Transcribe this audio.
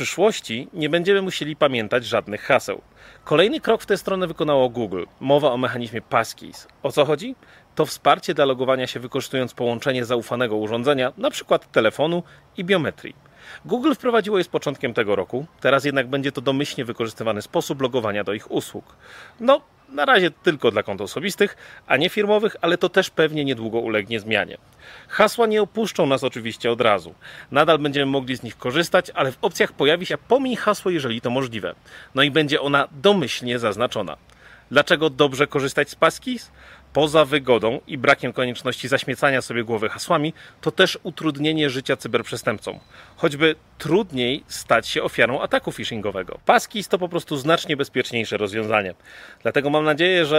przyszłości nie będziemy musieli pamiętać żadnych haseł. Kolejny krok w tę stronę wykonało Google. Mowa o mechanizmie Passkeys. O co chodzi? To wsparcie dla logowania się wykorzystując połączenie zaufanego urządzenia, np. telefonu i biometrii. Google wprowadziło je z początkiem tego roku, teraz jednak będzie to domyślnie wykorzystywany sposób logowania do ich usług. No, na razie tylko dla kont osobistych, a nie firmowych, ale to też pewnie niedługo ulegnie zmianie. Hasła nie opuszczą nas oczywiście od razu. Nadal będziemy mogli z nich korzystać, ale w opcjach pojawi się pomij hasło, jeżeli to możliwe. No i będzie ona domyślnie zaznaczona. Dlaczego dobrze korzystać z Passkeys? Poza wygodą i brakiem konieczności zaśmiecania sobie głowy hasłami, to też utrudnienie życia cyberprzestępcom. Choćby trudniej stać się ofiarą ataku phishingowego. Passkeys to po prostu znacznie bezpieczniejsze rozwiązanie. Dlatego mam nadzieję, że